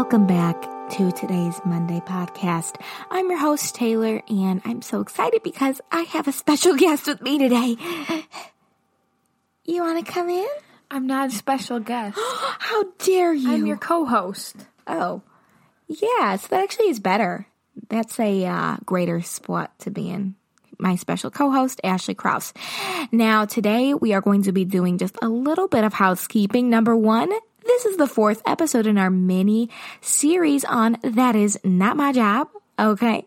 Welcome back to today's Monday podcast. I'm your host, Taylor, and I'm so excited because I have a special guest with me today. You want to come in? I'm not a special guest. How dare you? I'm your co-host. Oh, yeah, so that actually is better. That's a uh, greater spot to be in. My special co host, Ashley Krause. Now, today we are going to be doing just a little bit of housekeeping. Number one, this is the fourth episode in our mini series on That Is Not My Job. Okay.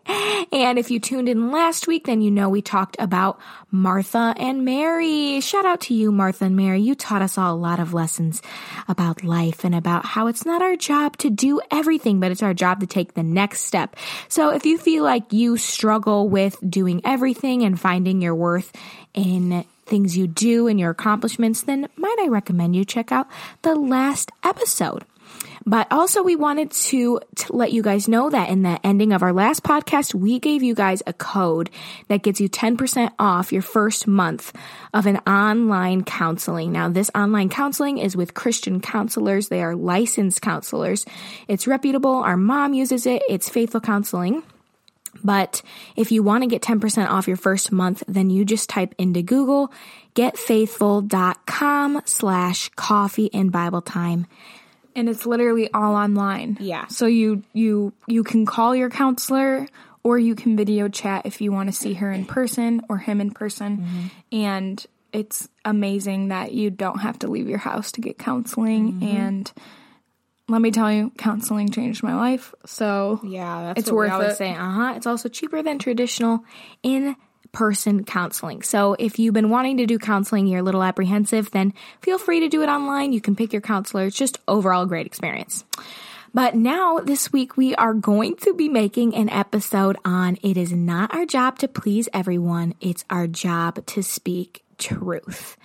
And if you tuned in last week, then you know we talked about Martha and Mary. Shout out to you, Martha and Mary. You taught us all a lot of lessons about life and about how it's not our job to do everything, but it's our job to take the next step. So if you feel like you struggle with doing everything and finding your worth in things you do and your accomplishments, then might I recommend you check out the last episode. But also we wanted to, to, let you guys know that in the ending of our last podcast, we gave you guys a code that gets you 10% off your first month of an online counseling. Now this online counseling is with Christian counselors. They are licensed counselors. It's reputable. Our mom uses it. It's faithful counseling. But if you want to get 10% off your first month, then you just type into Google getfaithful.com slash coffee and Bible time. And it's literally all online. Yeah. So you you you can call your counselor or you can video chat if you want to see her in person or him in person. Mm-hmm. And it's amazing that you don't have to leave your house to get counseling mm-hmm. and let me tell you, counseling changed my life. So yeah, that's it's worth it. Say, uh huh. It's also cheaper than traditional in person counseling. So if you've been wanting to do counseling, you're a little apprehensive, then feel free to do it online. You can pick your counselor. It's just overall a great experience. But now this week we are going to be making an episode on it is not our job to please everyone. It's our job to speak truth.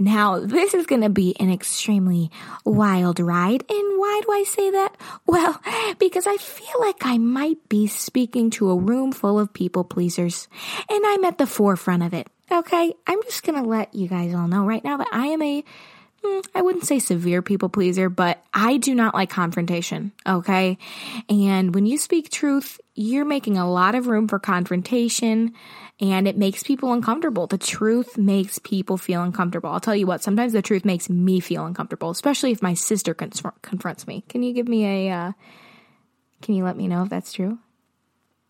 Now, this is going to be an extremely wild ride. And why do I say that? Well, because I feel like I might be speaking to a room full of people pleasers, and I'm at the forefront of it. Okay? I'm just going to let you guys all know right now that I am a hmm, wouldn't say severe people pleaser, but I do not like confrontation. Okay. And when you speak truth, you're making a lot of room for confrontation and it makes people uncomfortable. The truth makes people feel uncomfortable. I'll tell you what, sometimes the truth makes me feel uncomfortable, especially if my sister confronts me. Can you give me a, uh, can you let me know if that's true?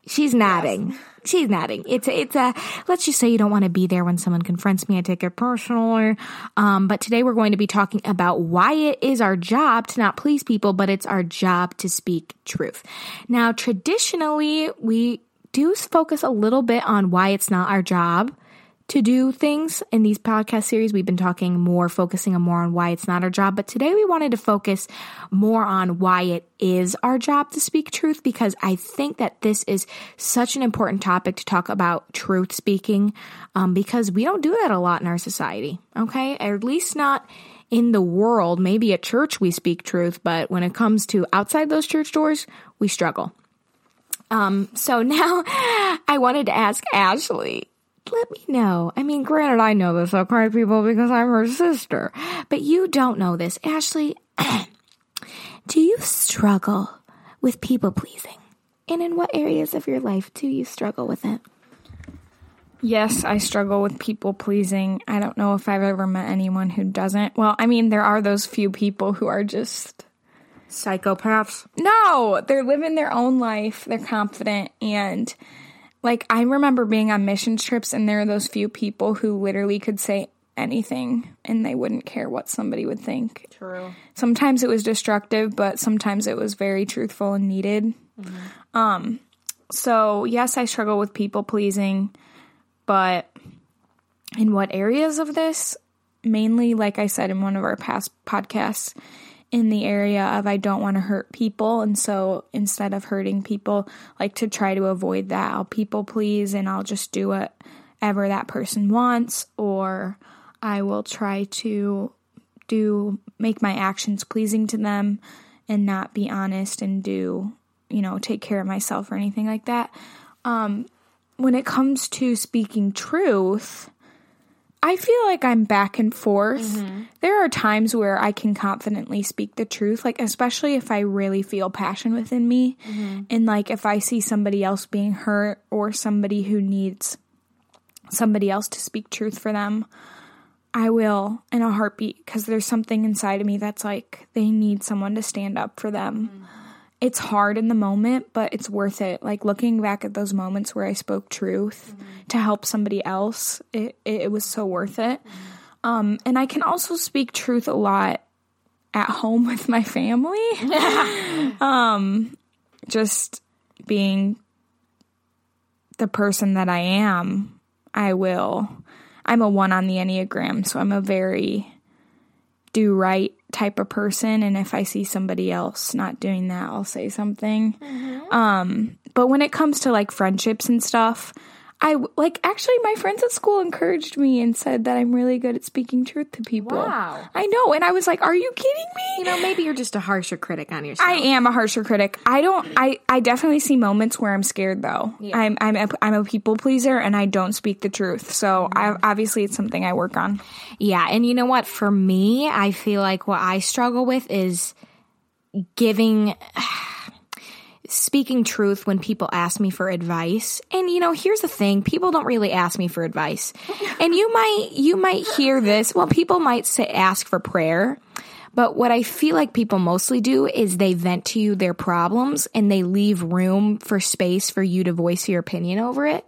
She's nodding. Yes. She's nodding. It's a, it's a, let's just say you don't want to be there when someone confronts me. I take it personal. Um, but today we're going to be talking about why it is our job to not please people, but it's our job to speak truth. Now, traditionally, we do focus a little bit on why it's not our job to do things in these podcast series. We've been talking more, focusing on more on why it's not our job. But today we wanted to focus more on why it is our job to speak truth because I think that this is such an important topic to talk about truth speaking um, because we don't do that a lot in our society. Okay. Or at least not in the world. Maybe at church we speak truth, but when it comes to outside those church doors, we struggle. Um, so now I wanted to ask Ashley, let me know. I mean, granted, I know this, okay, people, because I'm her sister, but you don't know this. Ashley, do you struggle with people pleasing? And in what areas of your life do you struggle with it? Yes, I struggle with people pleasing. I don't know if I've ever met anyone who doesn't. Well, I mean, there are those few people who are just psychopaths. No, they're living their own life. They're confident and like I remember being on mission trips and there are those few people who literally could say anything and they wouldn't care what somebody would think. True. Sometimes it was destructive, but sometimes it was very truthful and needed. Mm-hmm. Um so yes, I struggle with people pleasing, but in what areas of this? Mainly like I said in one of our past podcasts, in the area of I don't want to hurt people. And so instead of hurting people, like to try to avoid that, I'll people please and I'll just do whatever that person wants, or I will try to do make my actions pleasing to them and not be honest and do, you know, take care of myself or anything like that. Um, when it comes to speaking truth, I feel like I'm back and forth. Mm-hmm. There are times where I can confidently speak the truth, like especially if I really feel passion within me mm-hmm. and like if I see somebody else being hurt or somebody who needs somebody else to speak truth for them. I will in a heartbeat because there's something inside of me that's like they need someone to stand up for them. Mm-hmm. It's hard in the moment, but it's worth it. Like looking back at those moments where I spoke truth mm-hmm. to help somebody else, it, it, was so worth it. Mm-hmm. Um, and I can also speak truth a lot at home with my family. um, just being the person that I am, I will. I'm a one on the Enneagram, so I'm a very do right type of person and if I see somebody else not doing that, I'll say something. Mm-hmm. Um but when it comes to like friendships and stuff, I like actually my friends at school encouraged me and said that I'm really good at speaking truth to people. Wow. I know. And I was like, "Are you kidding me?" You know, maybe you're just a harsher critic on yourself. I am a harsher critic. I don't I I definitely see moments where I'm scared though. Yeah. I'm I'm a, I'm a people pleaser and I don't speak the truth. So. I obviously it's something I work on. Yeah, and you know what? For me, I feel like what I struggle with is giving speaking truth when people ask me for advice. And you know, here's the thing, people don't really ask me for advice. and you might you might hear this, well people might say ask for prayer. But what I feel like people mostly do is they vent to you their problems and they leave room for space for you to voice your opinion over it.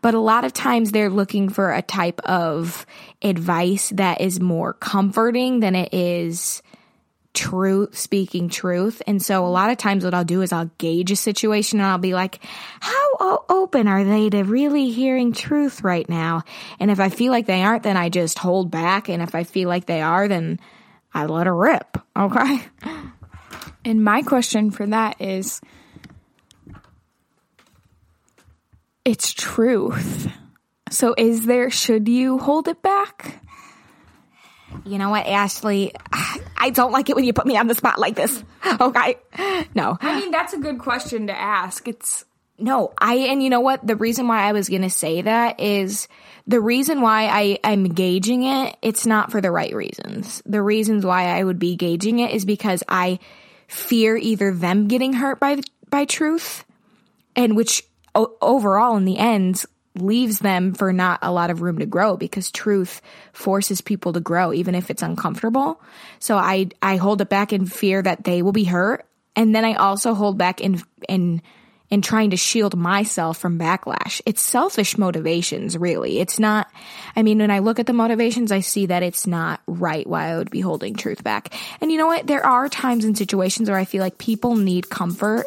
But a lot of times they're looking for a type of advice that is more comforting than it is truth, speaking truth. And so a lot of times what I'll do is I'll gauge a situation and I'll be like, how open are they to really hearing truth right now? And if I feel like they aren't, then I just hold back. And if I feel like they are, then I let her rip. Okay. And my question for that is, it's truth. So is there, should you hold it back? You know what, Ashley? I don't like it when you put me on the spot like this. Okay. No. I mean, that's a good question to ask. It's no, I, and you know what? The reason why I was going to say that is the reason why I, I'm gauging it, it's not for the right reasons. The reasons why I would be gauging it is because I fear either them getting hurt by, by truth and which o- overall in the end leaves them for not a lot of room to grow because truth forces people to grow even if it's uncomfortable. So I I hold it back in fear that they will be hurt and then I also hold back in in in trying to shield myself from backlash. It's selfish motivations, really. It's not, I mean, when I look at the motivations, I see that it's not right why I would be holding truth back. And you know what? There are times and situations where I feel like people need comfort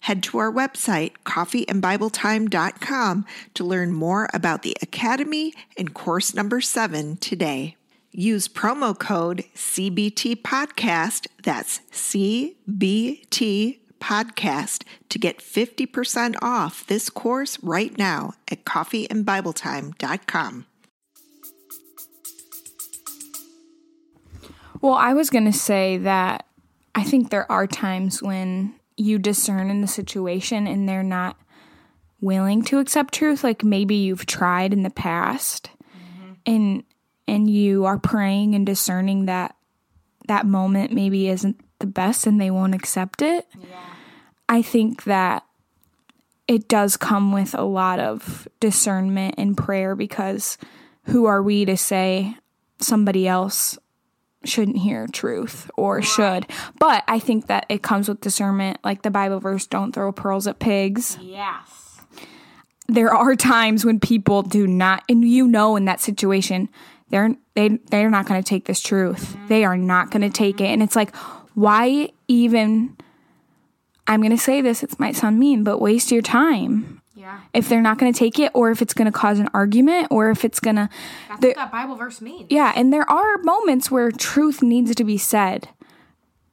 head to our website, coffeeandbibletime.com, to learn more about the Academy and course number seven today. Use promo code CBT Podcast, that's CBT Podcast, to get 50% off this course right now at coffeeandbibletime.com. Well, I was going to say that I think there are times when you discern in the situation and they're not willing to accept truth like maybe you've tried in the past mm-hmm. and and you are praying and discerning that that moment maybe isn't the best and they won't accept it yeah. i think that it does come with a lot of discernment and prayer because who are we to say somebody else shouldn't hear truth or should. But I think that it comes with discernment, like the Bible verse, don't throw pearls at pigs. Yes. There are times when people do not and you know in that situation they're they they're not going to take this truth. Mm-hmm. They are not going to take it and it's like why even I'm going to say this, it might sound mean, but waste your time. Yeah. If they're not going to take it, or if it's going to cause an argument, or if it's going to. That's what that Bible verse means. Yeah, and there are moments where truth needs to be said.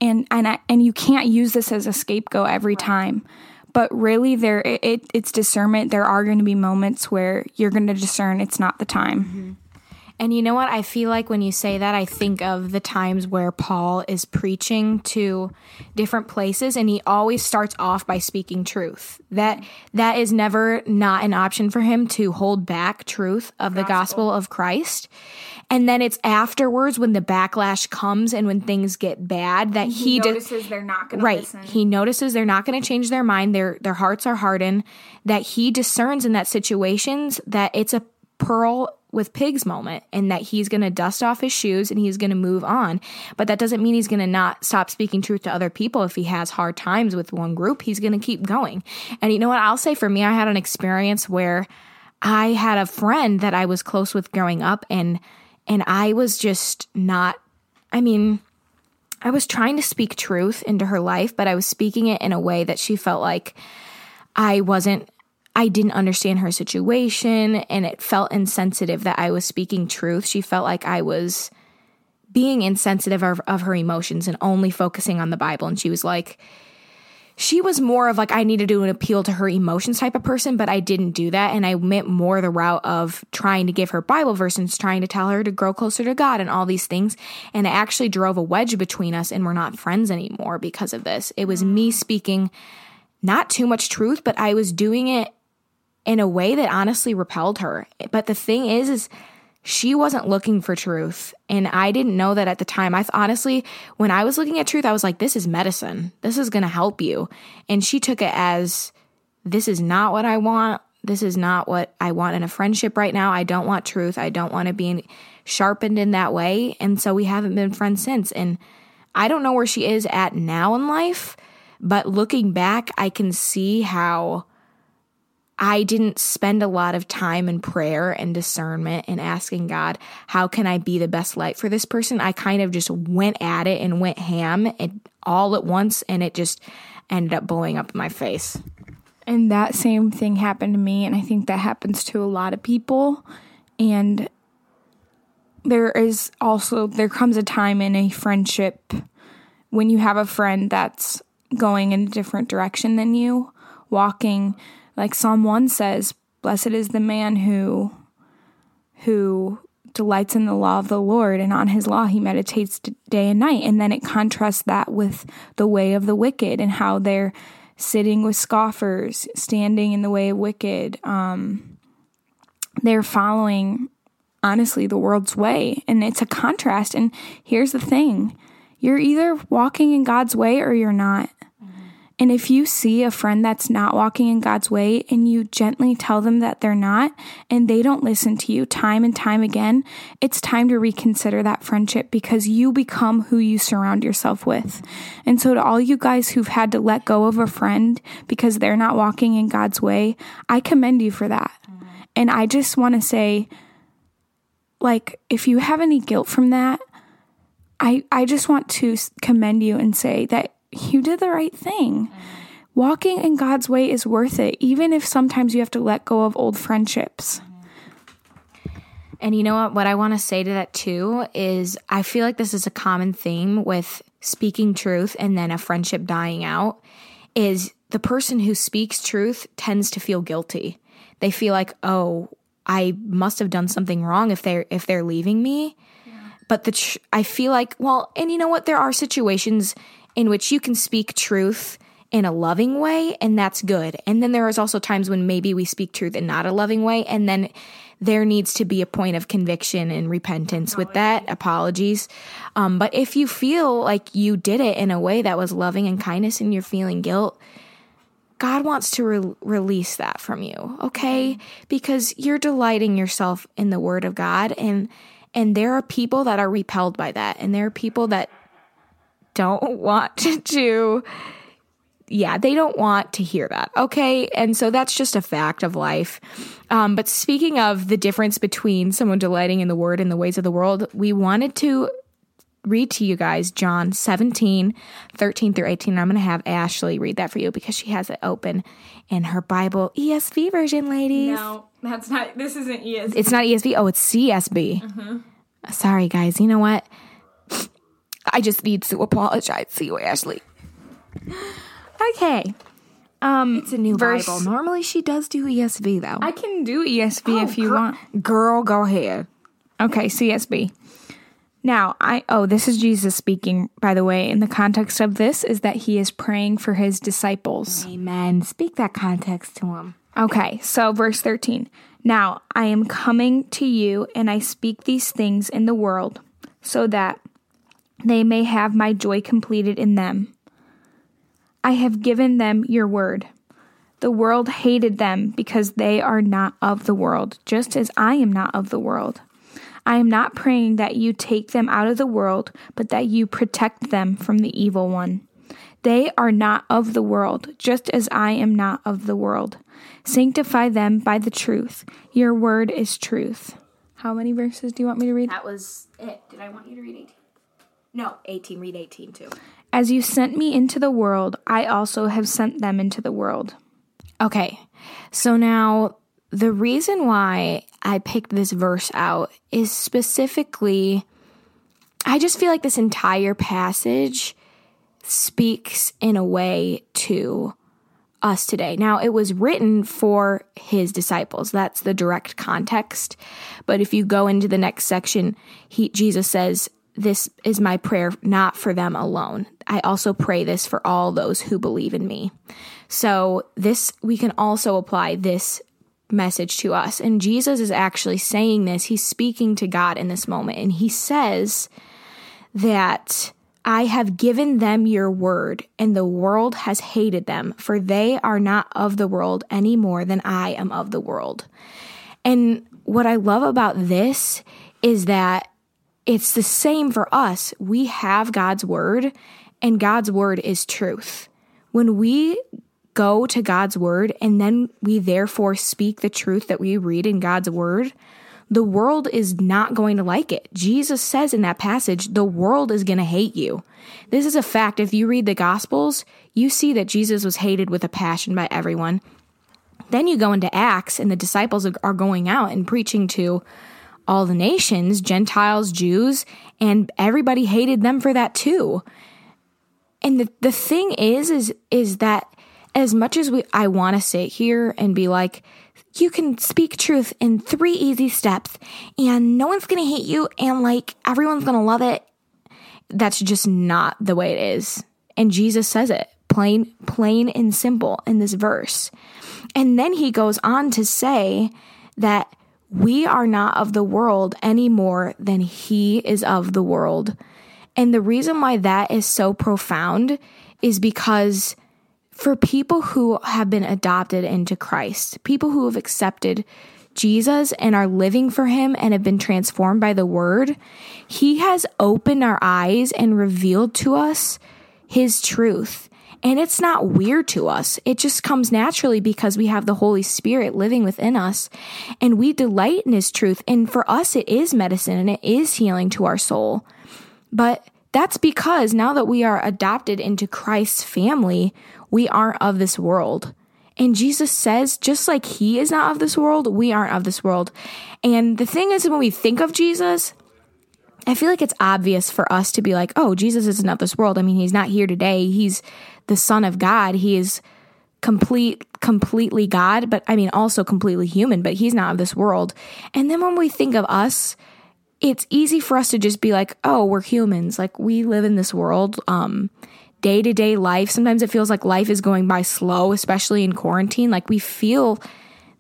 And and I, and you can't use this as a scapegoat every time. But really there it, it's discernment. There are going to be moments where you're going to discern it's not the time. Mm-hmm. And you know what? I feel like when you say that, I think of the times where Paul is preaching to different places and he always starts off by speaking truth. That that is never not an option for him to hold back truth of the gospel of Christ. And then it's afterwards when the backlash comes and when things get bad that he, does notices they're not going to right listen. he notices they're not going to change their mind their their hearts are hardened that he discerns in that situations that it's a pearl with pigs moment and that he's going to dust off his shoes and he's going to move on. But that doesn't mean he's going to not stop speaking truth to other people. If he has hard times with one group he's going to keep going. And you know what? I'll say for me i had an experience where i had a friend that i was close with growing up and and i was just not i mean I was trying to speak truth into her life, but I was speaking it in a way that she felt like I wasn't, I didn't understand her situation and it felt insensitive that I was speaking truth. She felt like I was being insensitive of, of her emotions and only focusing on the Bible. And she was like, she was more of like I need to do an appeal to her emotions type of person, but I didn't do that. And I went more the route of trying to give her Bible verses, trying to tell her to grow closer to God and all these things. And it actually drove a wedge between us and we're not friends anymore because of this. It was me mm. speaking not too much truth, but I was doing it in a way that honestly repelled her. But the thing is, is she wasn't looking for truth. And I didn't know that at the time. I th- honestly, when I was looking at truth, I was like, this is medicine. This is going to help you. And she took it as, this is not what I want. This is not what I want in a friendship right now. I don't want truth. I don't want to be sharpened in that way. And so we haven't been friends since. And I don't know where she is at now in life, but looking back, I can see how I didn't spend a lot of time in prayer and discernment and asking God, how can I be the best light for this person? I kind of just went at it and went ham and all at once, and it just ended up blowing up in my face. And that same thing happened to me, and I think that happens to a lot of people. And there is also, there comes a time in a friendship when you have a friend that's going in a different direction than you, walking, like Psalm 1 says, Blessed is the man who, who delights in the law of the Lord, and on his law he meditates day and night. And then it contrasts that with the way of the wicked and how they're sitting with scoffers, standing in the way of wicked. Um, they're following, honestly, the world's way. And it's a contrast. And here's the thing you're either walking in God's way or you're not. And if you see a friend that's not walking in God's way and you gently tell them that they're not and they don't listen to you time and time again, it's time to reconsider that friendship because you become who you surround yourself with. And so to all you guys who've had to let go of a friend because they're not walking in God's way, I commend you for that. And I just want to say like if you have any guilt from that, I I just want to commend you and say that you did the right thing. Walking in God's way is worth it, even if sometimes you have to let go of old friendships. Mm-hmm. And you know what? What I want to say to that too is I feel like this is a common theme with speaking truth and then a friendship dying out is the person who speaks truth tends to feel guilty. They feel like, "Oh, I must have done something wrong if they're if they're leaving me." But the tr- I feel like, well, and you know what? There are situations in which you can speak truth in a loving way, and that's good. And then there is also times when maybe we speak truth in not a loving way, and then there needs to be a point of conviction and repentance with that, apologies. Um, but if you feel like you did it in a way that was loving and kindness and you're feeling guilt, God wants to re- release that from you, okay? Because you're delighting yourself in the word of God and and there are people that are repelled by that and there are people that don't want to yeah, they don't want to hear that. Okay. And so that's just a fact of life. Um, but speaking of the difference between someone delighting in the word and the ways of the world, we wanted to read to you guys John 17, 13 through 18. I'm going to have Ashley read that for you because she has it open in her Bible ESV version, ladies. No, that's not. This isn't ESV. It's not ESV. Oh, it's CSB. Mm-hmm. Sorry, guys. You know what? I just need to apologize to you, Ashley. Okay. Um, It's a new verse- Bible. Normally, she does do ESV though. I can do ESV if you want. Girl, go ahead. Okay, CSB. Now, I oh, this is Jesus speaking, by the way. In the context of this is that he is praying for his disciples. Amen. Speak that context to him. Okay, so verse 13. Now, I am coming to you and I speak these things in the world so that they may have my joy completed in them. I have given them your word. The world hated them because they are not of the world, just as I am not of the world. I am not praying that you take them out of the world, but that you protect them from the evil one. They are not of the world, just as I am not of the world. Sanctify them by the truth. Your word is truth. How many verses do you want me to read? That was it. Did I want you to read 18? No, 18. Read 18 too. As you sent me into the world, I also have sent them into the world. Okay, so now the reason why I picked this verse out is specifically, I just feel like this entire passage speaks in a way to us today. Now, it was written for his disciples. That's the direct context. But if you go into the next section, he Jesus says, "This is my prayer not for them alone. I also pray this for all those who believe in me." So, this we can also apply this message to us. And Jesus is actually saying this. He's speaking to God in this moment and he says that I have given them your word, and the world has hated them, for they are not of the world any more than I am of the world. And what I love about this is that it's the same for us. We have God's word, and God's word is truth. When we go to God's word and then we therefore speak the truth that we read in God's word, the world is not going to like it. Jesus says in that passage, the world is going to hate you. This is a fact. If you read the Gospels, you see that Jesus was hated with a passion by everyone. Then you go into Acts, and the disciples are going out and preaching to all the nations, Gentiles, Jews, and everybody hated them for that too. And the, the thing is, is, is that as much as we, I want to sit here and be like, you can speak truth in three easy steps and no one's going to hate you and like everyone's going to love it. That's just not the way it is. And Jesus says it plain, plain and simple in this verse. And then he goes on to say that we are not of the world any more than he is of the world. And the reason why that is so profound is because for people who have been adopted into Christ, people who have accepted Jesus and are living for him and have been transformed by the word, he has opened our eyes and revealed to us his truth. And it's not weird to us. It just comes naturally because we have the Holy Spirit living within us and we delight in his truth. And for us, it is medicine and it is healing to our soul. But that's because now that we are adopted into Christ's family, we aren't of this world. And Jesus says, just like he is not of this world, we aren't of this world. And the thing is, when we think of Jesus, I feel like it's obvious for us to be like, oh, Jesus isn't of this world. I mean, he's not here today. He's the Son of God. He is complete, completely God, but I mean, also completely human, but he's not of this world. And then when we think of us, it's easy for us to just be like, oh, we're humans. Like we live in this world. Um, day to day life. Sometimes it feels like life is going by slow, especially in quarantine. Like we feel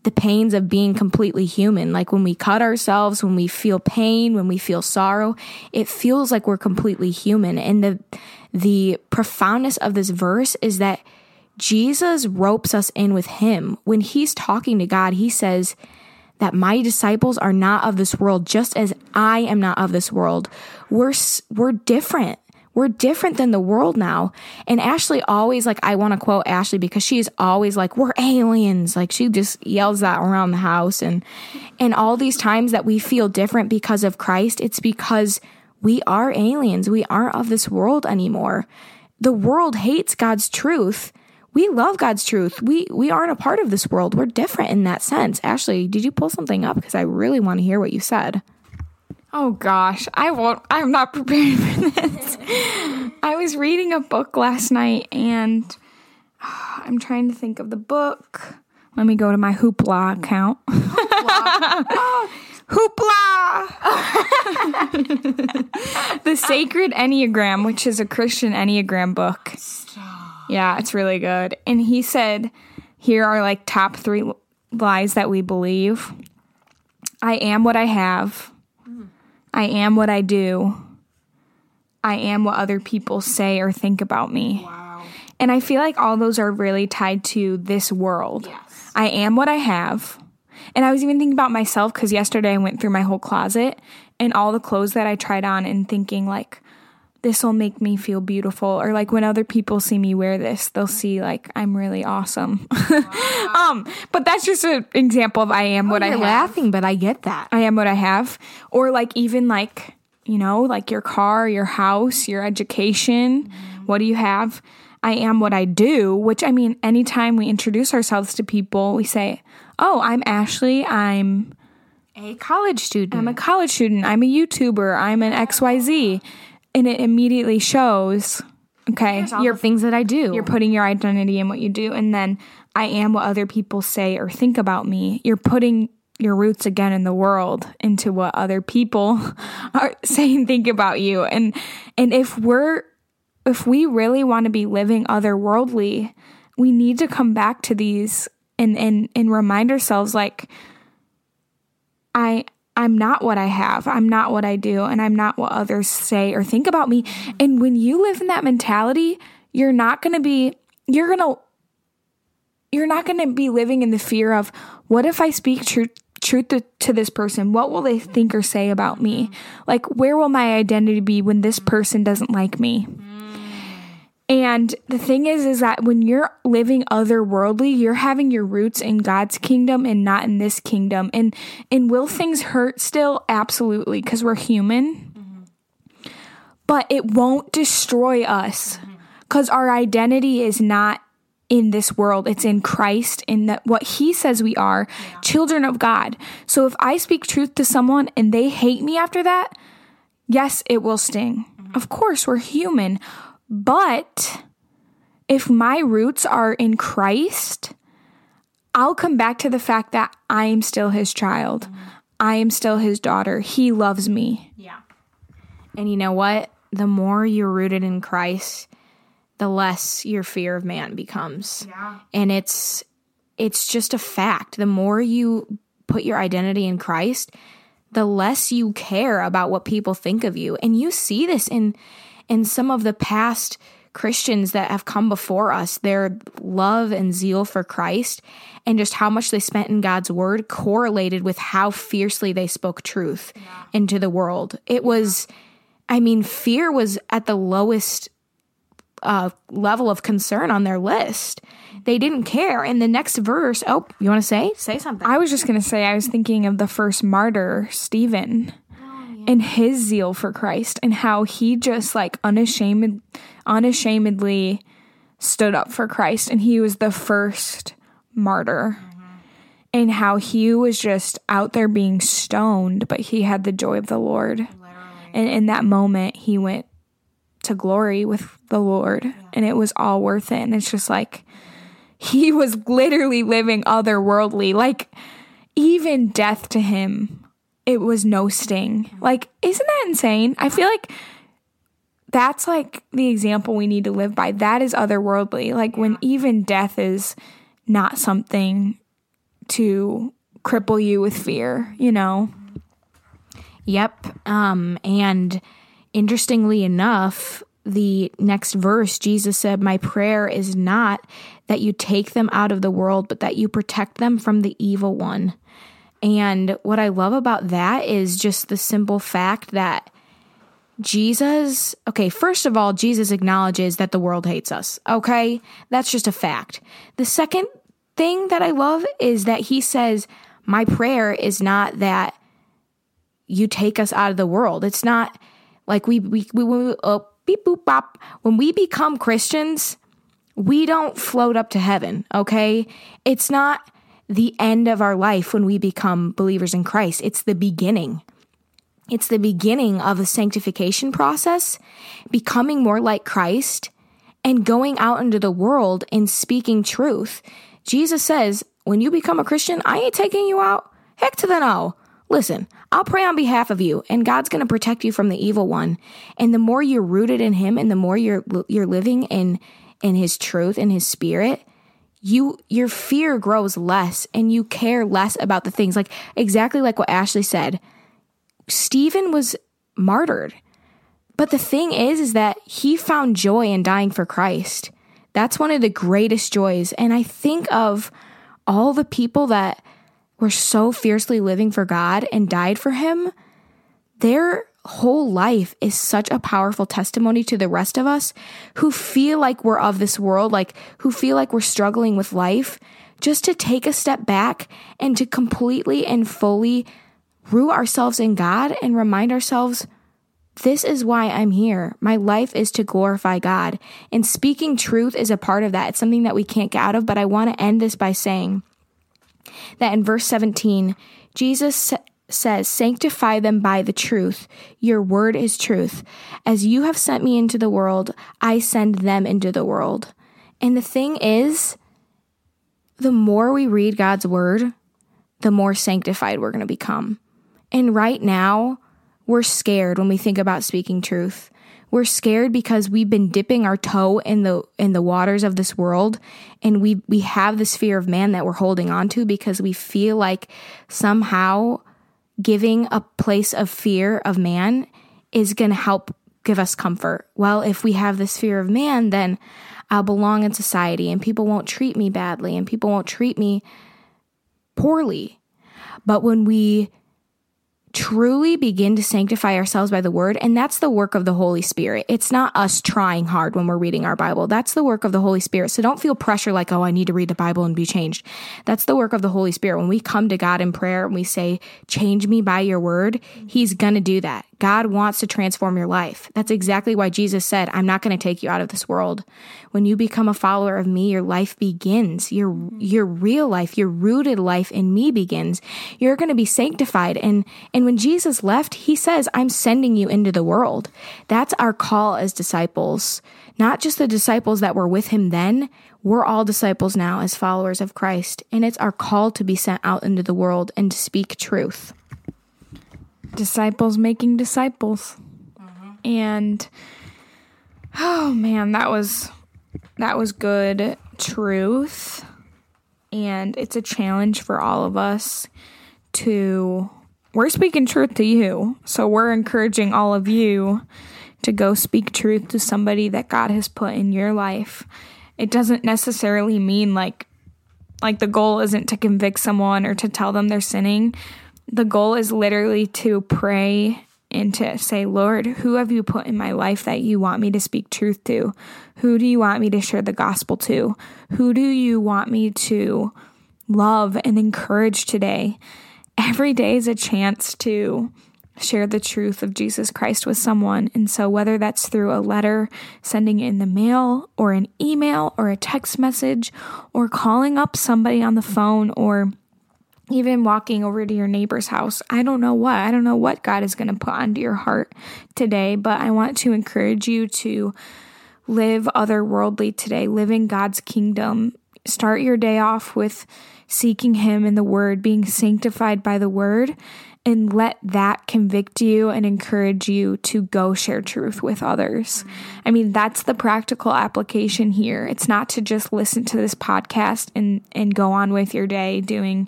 the pains of being completely human. Like when we cut ourselves, when we feel pain, when we feel sorrow, it feels like we're completely human. And the the profoundness of this verse is that Jesus ropes us in with him. When he's talking to God, he says that my disciples are not of this world just as I am not of this world. We're we're different. We're different than the world now. And Ashley always like I want to quote Ashley because she's always like we're aliens. Like she just yells that around the house and and all these times that we feel different because of Christ, it's because we are aliens. We aren't of this world anymore. The world hates God's truth. We love God's truth. We we aren't a part of this world. We're different in that sense. Ashley, did you pull something up? Because I really want to hear what you said. Oh gosh, I won't. I'm not prepared for this. I was reading a book last night and uh, I'm trying to think of the book. Let me go to my Hoopla account. Hoopla. Hoopla! the Sacred Enneagram, which is a Christian Enneagram book. Stop. Yeah, it's really good. And he said, here are like top three lies that we believe I am what I have. Hmm. I am what I do. I am what other people say or think about me. Wow. And I feel like all those are really tied to this world. Yes. I am what I have. And I was even thinking about myself because yesterday I went through my whole closet and all the clothes that I tried on and thinking, like, this will make me feel beautiful. Or like when other people see me wear this, they'll see like I'm really awesome. Wow. um, but that's just an example of I am oh, what I have. laughing, but I get that. I am what I have. Or like even like, you know, like your car, your house, your education. Mm. What do you have? I am what I do, which I mean, anytime we introduce ourselves to people, we say, Oh, I'm Ashley. I'm a college student. I'm a college student. I'm a YouTuber. I'm an XYZ and it immediately shows okay your things that i do you're putting your identity in what you do and then i am what other people say or think about me you're putting your roots again in the world into what other people are saying think about you and and if we're if we really want to be living otherworldly we need to come back to these and and and remind ourselves like i I'm not what I have. I'm not what I do. And I'm not what others say or think about me. And when you live in that mentality, you're not going to be, you're going to, you're not going to be living in the fear of what if I speak truth truth to, to, this person what will they think or say about me like where will my identity be when this person doesn't like me and the thing is, is that when you're living otherworldly, you're having your roots in God's kingdom and not in this kingdom. And and will things hurt still? Absolutely, because we're human. Mm-hmm. But it won't destroy us because mm-hmm. our identity is not in this world. It's in Christ, in that what He says we are, yeah. children of God. So if I speak truth to someone and they hate me after that, yes, it will sting. Mm-hmm. Of course, we're human. But if my roots are in Christ, I'll come back to the fact that I am still his child. Mm-hmm. I am still his daughter. He loves me. Yeah. And you know what? The more you're rooted in Christ, the less your fear of man becomes. Yeah. And it's it's just a fact. The more you put your identity in Christ, the less you care about what people think of you. And you see this in in some of the past Christians that have come before us, their love and zeal for Christ and just how much they spent in God's word correlated with how fiercely they spoke truth yeah. into the world. It was, I mean, fear was at the lowest uh, level of concern on their list. They didn't care. And the next verse, oh, you want to say? Say something. I was just going to say, I was thinking of the first martyr, Stephen and his zeal for Christ and how he just like unashamed unashamedly stood up for Christ and he was the first martyr. Mm-hmm. And how he was just out there being stoned, but he had the joy of the Lord. Literally. And in that moment, he went to glory with the Lord, yeah. and it was all worth it. And it's just like he was literally living otherworldly. Like, even death to him it was no sting. Like, isn't that insane? I feel like that's like the example we need to live by. That is otherworldly. Like when even death is not something to cripple you with fear, you know? Yep. Um, and interestingly enough, the next verse, Jesus said, My prayer is not that you take them out of the world, but that you protect them from the evil one. And what I love about that is just the simple fact that Jesus, okay, first of all, Jesus acknowledges that the world hates us. Okay. That's just a fact. The second thing that I love is that he says, My prayer is not that you take us out of the world. It's not Like we we we, we uh, beep boop bop. When we become Christians, we don't float up to heaven. Okay, it's not the end of our life when we become believers in Christ. It's the beginning. It's the beginning of a sanctification process, becoming more like Christ, and going out into the world and speaking truth. Jesus says, when you become a Christian, I ain't taking you out. Heck to the no. Listen, I'll pray on behalf of you and God's going to protect you from the evil one. And the more you're rooted in him and the more you're you're living in in his truth and his spirit, you your fear grows less and you care less about the things like exactly like what Ashley said. Stephen was martyred. But the thing is is that he found joy in dying for Christ. That's one of the greatest joys and I think of all the people that were so fiercely living for God and died for him. Their whole life is such a powerful testimony to the rest of us who feel like we're of this world, like who feel like we're struggling with life, just to take a step back and to completely and fully root ourselves in God and remind ourselves this is why I'm here. My life is to glorify God. And speaking truth is a part of that. It's something that we can't get out of, but I want to end this by saying that in verse 17, Jesus says, Sanctify them by the truth. Your word is truth. As you have sent me into the world, I send them into the world. And the thing is, the more we read God's word, the more sanctified we're going to become. And right now, we're scared when we think about speaking truth. We're scared because we've been dipping our toe in the in the waters of this world and we we have this fear of man that we're holding on to because we feel like somehow giving a place of fear of man is going to help give us comfort. Well, if we have this fear of man, then I'll belong in society and people won't treat me badly and people won't treat me poorly. But when we truly begin to sanctify ourselves by the word. And that's the work of the Holy Spirit. It's not us trying hard when we're reading our Bible. That's the work of the Holy Spirit. So don't feel pressure like, oh, I need to read the Bible and be changed. That's the work of the Holy Spirit. When we come to God in prayer and we say, change me by your word, He's going to do that. God wants to transform your life. That's exactly why Jesus said, I'm not going to take you out of this world. When you become a follower of me, your life begins. Your mm-hmm. your real life, your rooted life in me begins. You're going to be sanctified and and when Jesus left, he says, "I'm sending you into the world." That's our call as disciples. Not just the disciples that were with him then, we're all disciples now as followers of Christ, and it's our call to be sent out into the world and to speak truth disciples making disciples. Mm-hmm. And oh man, that was that was good truth. And it's a challenge for all of us to we're speaking truth to you. So we're encouraging all of you to go speak truth to somebody that God has put in your life. It doesn't necessarily mean like like the goal isn't to convict someone or to tell them they're sinning, the goal is literally to pray and to say, Lord, who have you put in my life that you want me to speak truth to? Who do you want me to share the gospel to? Who do you want me to love and encourage today? Every day is a chance to share the truth of Jesus Christ with someone. And so, whether that's through a letter, sending it in the mail, or an email, or a text message, or calling up somebody on the phone, or even walking over to your neighbor's house. I don't know what. I don't know what God is going to put onto your heart today, but I want to encourage you to live otherworldly today, live in God's kingdom. Start your day off with seeking Him in the Word, being sanctified by the Word, and let that convict you and encourage you to go share truth with others. I mean, that's the practical application here. It's not to just listen to this podcast and, and go on with your day doing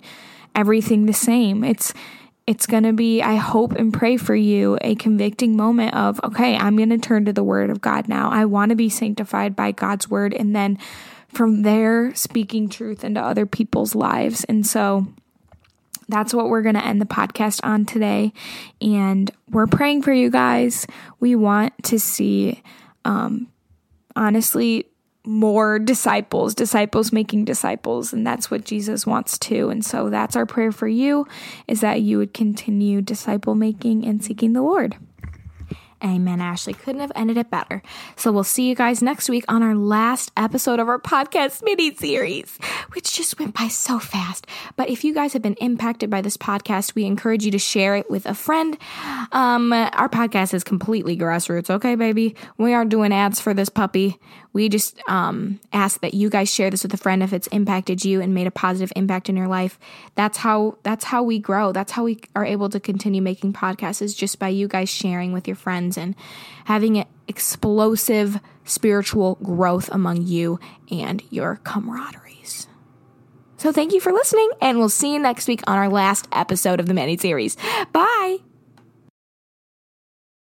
everything the same. It's it's going to be, I hope and pray for you, a convicting moment of, okay, I'm going to turn to the word of God now. I want to be sanctified by God's word. And then from there, speaking truth into other people's lives. And so that's what we're going to end the podcast on today. And we're praying for you guys. We want to see, um, honestly, more disciples, disciples making disciples, and that's what Jesus wants to. And so that's our prayer for you is that you would continue disciple making and seeking the Lord. Amen, Ashley. Couldn't have ended it better. So we'll see you guys next week on our last episode of our podcast mini series, which just went by so fast. But if you guys have been impacted by this podcast, we encourage you to share it with a friend. Um, our podcast is completely grassroots, okay, baby? We aren't doing ads for this puppy. We just um, ask that you guys share this with a friend if it's impacted you and made a positive impact in your life. That's how that's how we grow. That's how we are able to continue making podcasts is just by you guys sharing with your friends and having an explosive spiritual growth among you and your camaraderies. So thank you for listening, and we'll see you next week on our last episode of the mini series. Bye.